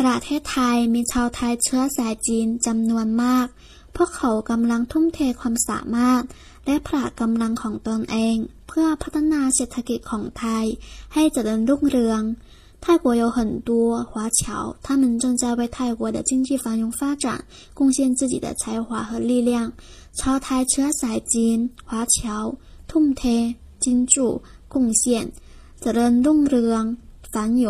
ประเทศไทยมีชาวไทยเชื้อสายจีนจำนวนมาก พวกเขากำลังทุ่มเทความสามารถ และพละกำลังของตนเอง เพื่อพัฒนาเศรษฐกิจของไทย ให้เจริญรุ่งเรือง泰国有很多华侨，他们正在为泰国的经济繁荣发展贡献自己的才华和力量。ชาวไทยเชื้อสายจีน华侨ทุ่มเท贡献เจริญรุ่งเรือง繁荣